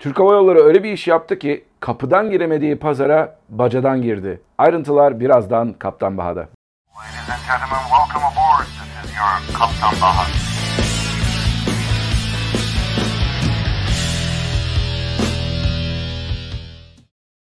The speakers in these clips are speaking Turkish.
Türk Hava Yolları öyle bir iş yaptı ki kapıdan giremediği pazara bacadan girdi. Ayrıntılar birazdan Kaptan Baha'da. Ladies and gentlemen, welcome aboard. This is your Kaptan Baha.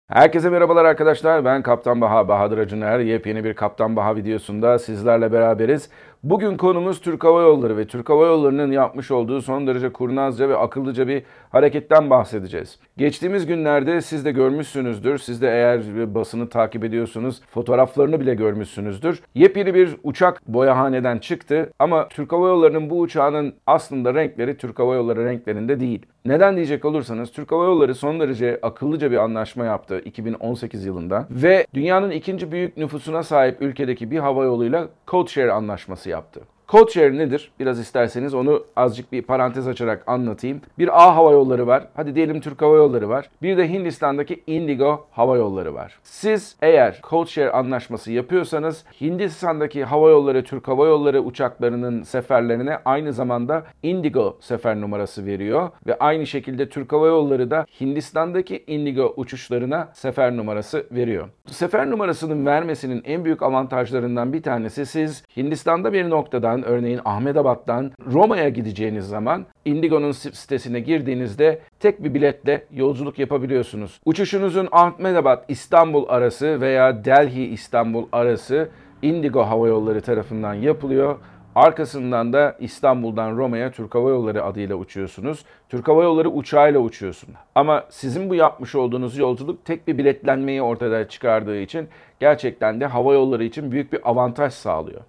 Herkese merhabalar arkadaşlar. Ben Kaptan Baha, Bahadır Acuner. Yepyeni bir Kaptan Baha videosunda sizlerle beraberiz. Bugün konumuz Türk Hava Yolları ve Türk Hava Yolları'nın yapmış olduğu son derece kurnazca ve akıllıca bir hareketten bahsedeceğiz. Geçtiğimiz günlerde siz de görmüşsünüzdür. Siz de eğer basını takip ediyorsunuz, fotoğraflarını bile görmüşsünüzdür. Yepyeni bir uçak boyahaneden çıktı ama Türk Hava Yolları'nın bu uçağının aslında renkleri Türk Hava Yolları renklerinde değil. Neden diyecek olursanız Türk Hava Yolları son derece akıllıca bir anlaşma yaptı 2018 yılında ve dünyanın ikinci büyük nüfusuna sahip ülkedeki bir hava yoluyla Codeshare anlaşması yaptı. Codeshare nedir? Biraz isterseniz onu azıcık bir parantez açarak anlatayım. Bir A hava yolları var. Hadi diyelim Türk Hava Yolları var. Bir de Hindistan'daki Indigo hava yolları var. Siz eğer Codeshare anlaşması yapıyorsanız Hindistan'daki hava yolları Türk Hava Yolları uçaklarının seferlerine aynı zamanda Indigo sefer numarası veriyor ve aynı şekilde Türk Hava Yolları da Hindistan'daki Indigo uçuşlarına sefer numarası veriyor. Sefer numarasının vermesinin en büyük avantajlarından bir tanesi siz Hindistan'da bir noktadan örneğin Ahmedabad'dan Roma'ya gideceğiniz zaman Indigo'nun sitesine girdiğinizde tek bir biletle yolculuk yapabiliyorsunuz. Uçuşunuzun Ahmedabad İstanbul arası veya Delhi İstanbul arası Indigo Hava Yolları tarafından yapılıyor. Arkasından da İstanbul'dan Roma'ya Türk Hava Yolları adıyla uçuyorsunuz. Türk Hava Yolları uçağıyla uçuyorsun. Ama sizin bu yapmış olduğunuz yolculuk tek bir biletlenmeyi ortada çıkardığı için gerçekten de hava yolları için büyük bir avantaj sağlıyor.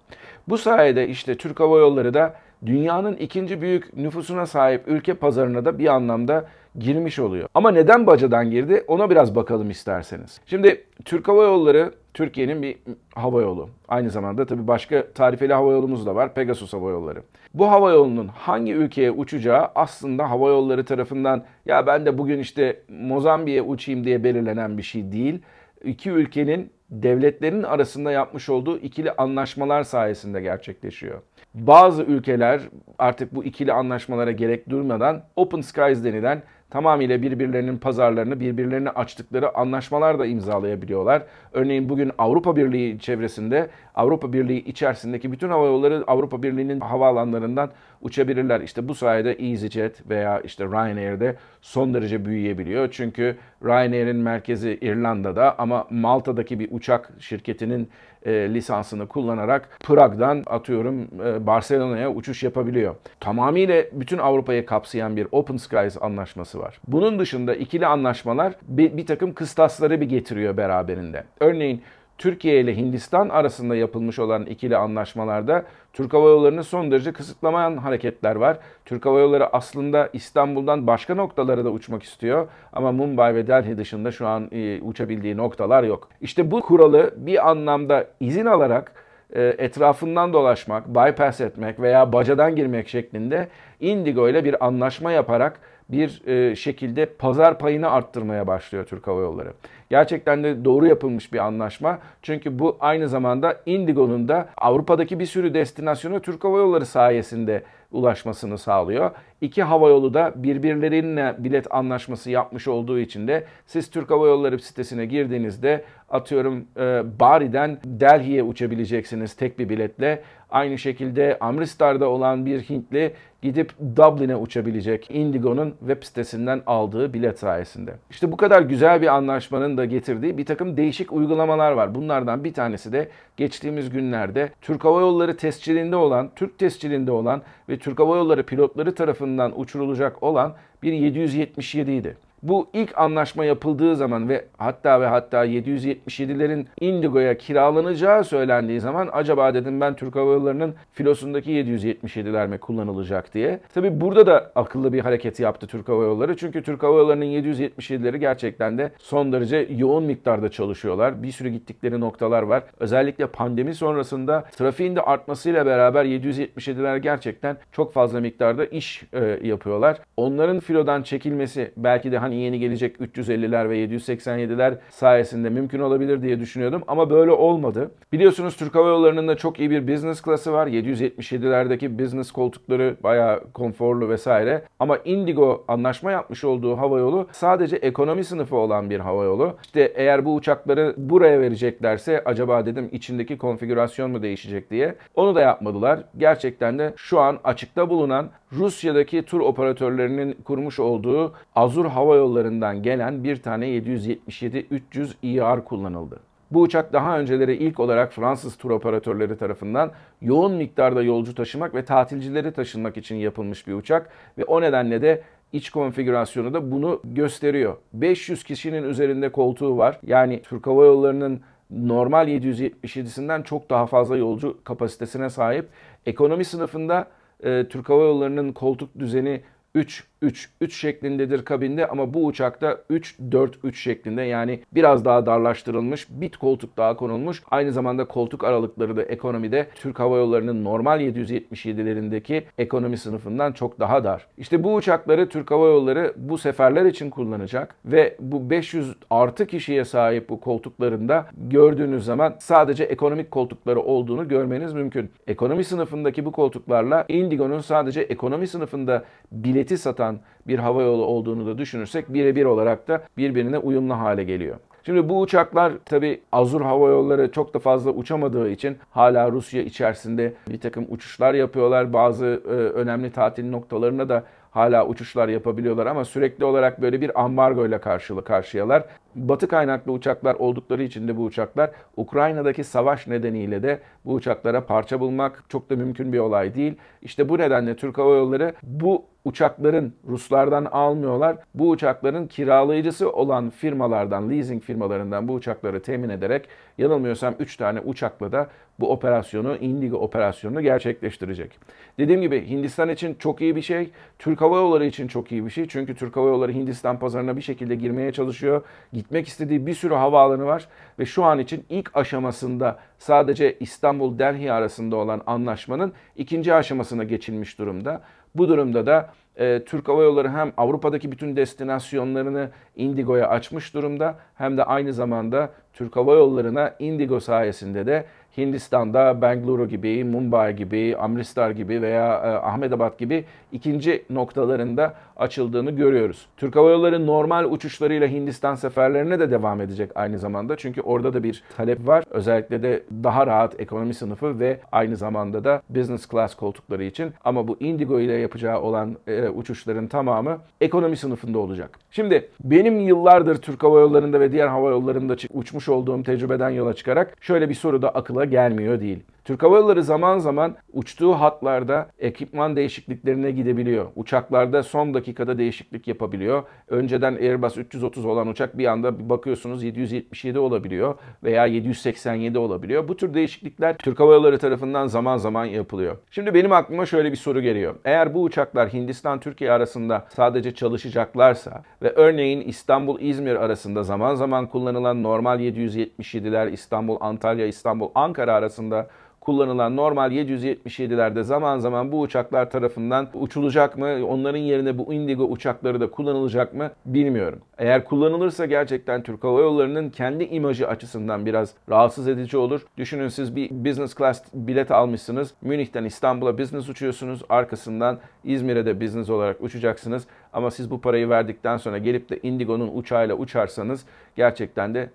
Bu sayede işte Türk Hava Yolları da dünyanın ikinci büyük nüfusuna sahip ülke pazarına da bir anlamda girmiş oluyor. Ama neden bacadan girdi ona biraz bakalım isterseniz. Şimdi Türk Hava Yolları Türkiye'nin bir hava yolu. Aynı zamanda tabii başka tarifeli hava yolumuz da var. Pegasus Hava Yolları. Bu hava yolunun hangi ülkeye uçacağı aslında hava yolları tarafından ya ben de bugün işte Mozambik'e uçayım diye belirlenen bir şey değil. İki ülkenin devletlerin arasında yapmış olduğu ikili anlaşmalar sayesinde gerçekleşiyor. Bazı ülkeler artık bu ikili anlaşmalara gerek durmadan Open Skies denilen tamamıyla birbirlerinin pazarlarını birbirlerine açtıkları anlaşmalar da imzalayabiliyorlar. Örneğin bugün Avrupa Birliği çevresinde Avrupa Birliği içerisindeki bütün hava yolları Avrupa Birliği'nin havaalanlarından uçabilirler. İşte bu sayede EasyJet veya işte Ryanair'de son derece büyüyebiliyor. Çünkü Ryanair'in merkezi İrlanda'da ama Malta'daki bir uçak şirketinin e, lisansını kullanarak Prag'dan atıyorum e, Barcelona'ya uçuş yapabiliyor. Tamamıyla bütün Avrupa'yı kapsayan bir Open Skies anlaşması var. Bunun dışında ikili anlaşmalar bir, bir takım kıstasları bir getiriyor beraberinde. Örneğin Türkiye ile Hindistan arasında yapılmış olan ikili anlaşmalarda Türk Hava Yolları'nı son derece kısıtlamayan hareketler var. Türk Hava Yolları aslında İstanbul'dan başka noktalara da uçmak istiyor ama Mumbai ve Delhi dışında şu an e, uçabildiği noktalar yok. İşte bu kuralı bir anlamda izin alarak e, etrafından dolaşmak, bypass etmek veya bacadan girmek şeklinde Indigo ile bir anlaşma yaparak bir e, şekilde pazar payını arttırmaya başlıyor Türk Hava Yolları. Gerçekten de doğru yapılmış bir anlaşma. Çünkü bu aynı zamanda Indigo'nun da Avrupa'daki bir sürü destinasyona Türk Hava Yolları sayesinde ulaşmasını sağlıyor. İki hava yolu da birbirlerinle bilet anlaşması yapmış olduğu için de siz Türk Hava Yolları sitesine girdiğinizde atıyorum e, Bari'den Delhi'ye uçabileceksiniz tek bir biletle. Aynı şekilde Amritsar'da olan bir Hintli gidip Dublin'e uçabilecek Indigo'nun web sitesinden aldığı bilet sayesinde. İşte bu kadar güzel bir anlaşmanın da getirdiği bir takım değişik uygulamalar var. Bunlardan bir tanesi de geçtiğimiz günlerde Türk Hava Yolları tescilinde olan, Türk tescilinde olan ve Türk Hava Yolları pilotları tarafından uçurulacak olan bir 777 idi. Bu ilk anlaşma yapıldığı zaman ve hatta ve hatta 777'lerin Indigo'ya kiralanacağı söylendiği zaman acaba dedim ben Türk Hava Yolları'nın filosundaki 777'ler mi kullanılacak diye. Tabi burada da akıllı bir hareket yaptı Türk Hava Yolları. Çünkü Türk Hava Yolları'nın 777'leri gerçekten de son derece yoğun miktarda çalışıyorlar. Bir sürü gittikleri noktalar var. Özellikle pandemi sonrasında trafiğin de artmasıyla beraber 777'ler gerçekten çok fazla miktarda iş e, yapıyorlar. Onların filodan çekilmesi belki de hani yeni gelecek 350'ler ve 787'ler sayesinde mümkün olabilir diye düşünüyordum ama böyle olmadı. Biliyorsunuz Türk Hava Yolları'nın da çok iyi bir business klası var. 777'lerdeki business koltukları bayağı konforlu vesaire. Ama Indigo anlaşma yapmış olduğu hava yolu sadece ekonomi sınıfı olan bir hava yolu. İşte eğer bu uçakları buraya vereceklerse acaba dedim içindeki konfigürasyon mu değişecek diye. Onu da yapmadılar. Gerçekten de şu an açıkta bulunan Rusya'daki tur operatörlerinin kurmuş olduğu Azur Hava Yolları'ndan gelen bir tane 777-300 IR kullanıldı. Bu uçak daha önceleri ilk olarak Fransız tur operatörleri tarafından yoğun miktarda yolcu taşımak ve tatilcileri taşınmak için yapılmış bir uçak ve o nedenle de iç konfigürasyonu da bunu gösteriyor. 500 kişinin üzerinde koltuğu var. Yani Türk Hava Yolları'nın normal 777'sinden çok daha fazla yolcu kapasitesine sahip. Ekonomi sınıfında e, Türk Hava Yolları'nın koltuk düzeni 3 3 3 şeklindedir kabinde ama bu uçakta 3 4 3 şeklinde yani biraz daha darlaştırılmış, bit koltuk daha konulmuş. Aynı zamanda koltuk aralıkları da ekonomide Türk Hava Yolları'nın normal 777'lerindeki ekonomi sınıfından çok daha dar. İşte bu uçakları Türk Hava Yolları bu seferler için kullanacak ve bu 500 artı kişiye sahip bu koltuklarında gördüğünüz zaman sadece ekonomik koltukları olduğunu görmeniz mümkün. Ekonomi sınıfındaki bu koltuklarla Indigo'nun sadece ekonomi sınıfında bileti satan bir hava yolu olduğunu da düşünürsek birebir olarak da birbirine uyumlu hale geliyor. Şimdi bu uçaklar tabi Azur Hava Yolları çok da fazla uçamadığı için hala Rusya içerisinde bir takım uçuşlar yapıyorlar. Bazı e, önemli tatil noktalarına da hala uçuşlar yapabiliyorlar ama sürekli olarak böyle bir ambargo ile karşılı karşıyalar. Batı kaynaklı uçaklar oldukları için de bu uçaklar Ukrayna'daki savaş nedeniyle de bu uçaklara parça bulmak çok da mümkün bir olay değil. İşte bu nedenle Türk Hava Yolları bu uçakların Ruslardan almıyorlar. Bu uçakların kiralayıcısı olan firmalardan, leasing firmalarından bu uçakları temin ederek yanılmıyorsam 3 tane uçakla da bu operasyonu, Indigo operasyonunu gerçekleştirecek. Dediğim gibi Hindistan için çok iyi bir şey. Türk Hava Yolları için çok iyi bir şey. Çünkü Türk Hava Yolları Hindistan pazarına bir şekilde girmeye çalışıyor. Gitmek istediği bir sürü havaalanı var ve şu an için ilk aşamasında sadece İstanbul-Delhi arasında olan anlaşmanın ikinci aşamasına geçilmiş durumda. Bu durumda da e, Türk Hava Yolları hem Avrupa'daki bütün destinasyonlarını Indigo'ya açmış durumda hem de aynı zamanda Türk Hava Yolları'na Indigo sayesinde de Hindistan'da Bengaluru gibi, Mumbai gibi, Amritsar gibi veya e, Ahmedabad gibi ikinci noktalarında açıldığını görüyoruz. Türk Hava Yolları normal uçuşlarıyla Hindistan seferlerine de devam edecek aynı zamanda. Çünkü orada da bir talep var. Özellikle de daha rahat ekonomi sınıfı ve aynı zamanda da business class koltukları için. Ama bu Indigo ile yapacağı olan e, uçuşların tamamı ekonomi sınıfında olacak. Şimdi benim yıllardır Türk Hava Yolları'nda ve diğer hava yollarında uçmuş olduğum tecrübeden yola çıkarak şöyle bir soru da akıla gelmiyor değil. Türk Hava Yolları zaman zaman uçtuğu hatlarda ekipman değişikliklerine gidebiliyor. Uçaklarda son dakikada değişiklik yapabiliyor. Önceden Airbus 330 olan uçak bir anda bakıyorsunuz 777 olabiliyor veya 787 olabiliyor. Bu tür değişiklikler Türk Hava Yolları tarafından zaman zaman yapılıyor. Şimdi benim aklıma şöyle bir soru geliyor. Eğer bu uçaklar Hindistan-Türkiye arasında sadece çalışacaklarsa ve örneğin İstanbul-İzmir arasında zaman zaman kullanılan normal 777'ler İstanbul-Antalya, İstanbul-Ankara arasında kullanılan normal 777'lerde zaman zaman bu uçaklar tarafından uçulacak mı? Onların yerine bu Indigo uçakları da kullanılacak mı? Bilmiyorum. Eğer kullanılırsa gerçekten Türk Hava Yolları'nın kendi imajı açısından biraz rahatsız edici olur. Düşünün siz bir business class bilet almışsınız. Münih'ten İstanbul'a business uçuyorsunuz. Arkasından İzmir'e de business olarak uçacaksınız. Ama siz bu parayı verdikten sonra gelip de Indigo'nun uçağıyla uçarsanız gerçekten de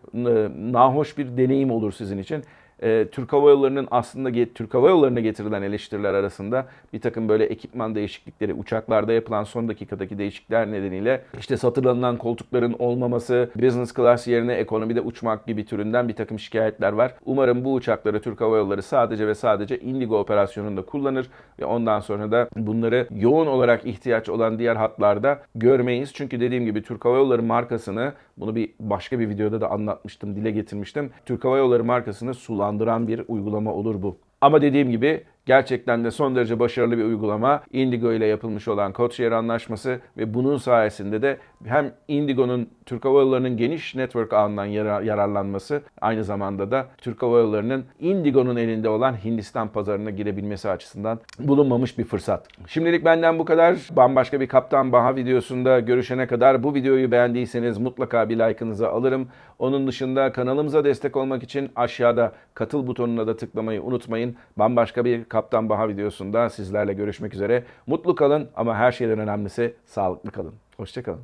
nahoş bir deneyim olur sizin için e, Türk Hava Yolları'nın aslında Türk Hava Yolları'na getirilen eleştiriler arasında bir takım böyle ekipman değişiklikleri, uçaklarda yapılan son dakikadaki değişiklikler nedeniyle işte satılanılan koltukların olmaması, business class yerine ekonomide uçmak gibi türünden bir takım şikayetler var. Umarım bu uçakları Türk Hava Yolları sadece ve sadece Indigo operasyonunda kullanır ve ondan sonra da bunları yoğun olarak ihtiyaç olan diğer hatlarda görmeyiz. Çünkü dediğim gibi Türk Hava Yolları markasını bunu bir başka bir videoda da anlatmıştım, dile getirmiştim. Türk Hava Yolları markasını sulandıran bir uygulama olur bu. Ama dediğim gibi Gerçekten de son derece başarılı bir uygulama. Indigo ile yapılmış olan codeshare anlaşması ve bunun sayesinde de hem Indigo'nun Türk Hava Yolları'nın geniş network ağından yara- yararlanması aynı zamanda da Türk Hava Yolları'nın Indigo'nun elinde olan Hindistan pazarına girebilmesi açısından bulunmamış bir fırsat. Şimdilik benden bu kadar. Bambaşka bir Kaptan Baha videosunda görüşene kadar bu videoyu beğendiyseniz mutlaka bir like'ınızı alırım. Onun dışında kanalımıza destek olmak için aşağıda katıl butonuna da tıklamayı unutmayın. Bambaşka bir Kaptan Baha videosunda sizlerle görüşmek üzere. Mutlu kalın ama her şeyden önemlisi sağlıklı kalın. Hoşçakalın.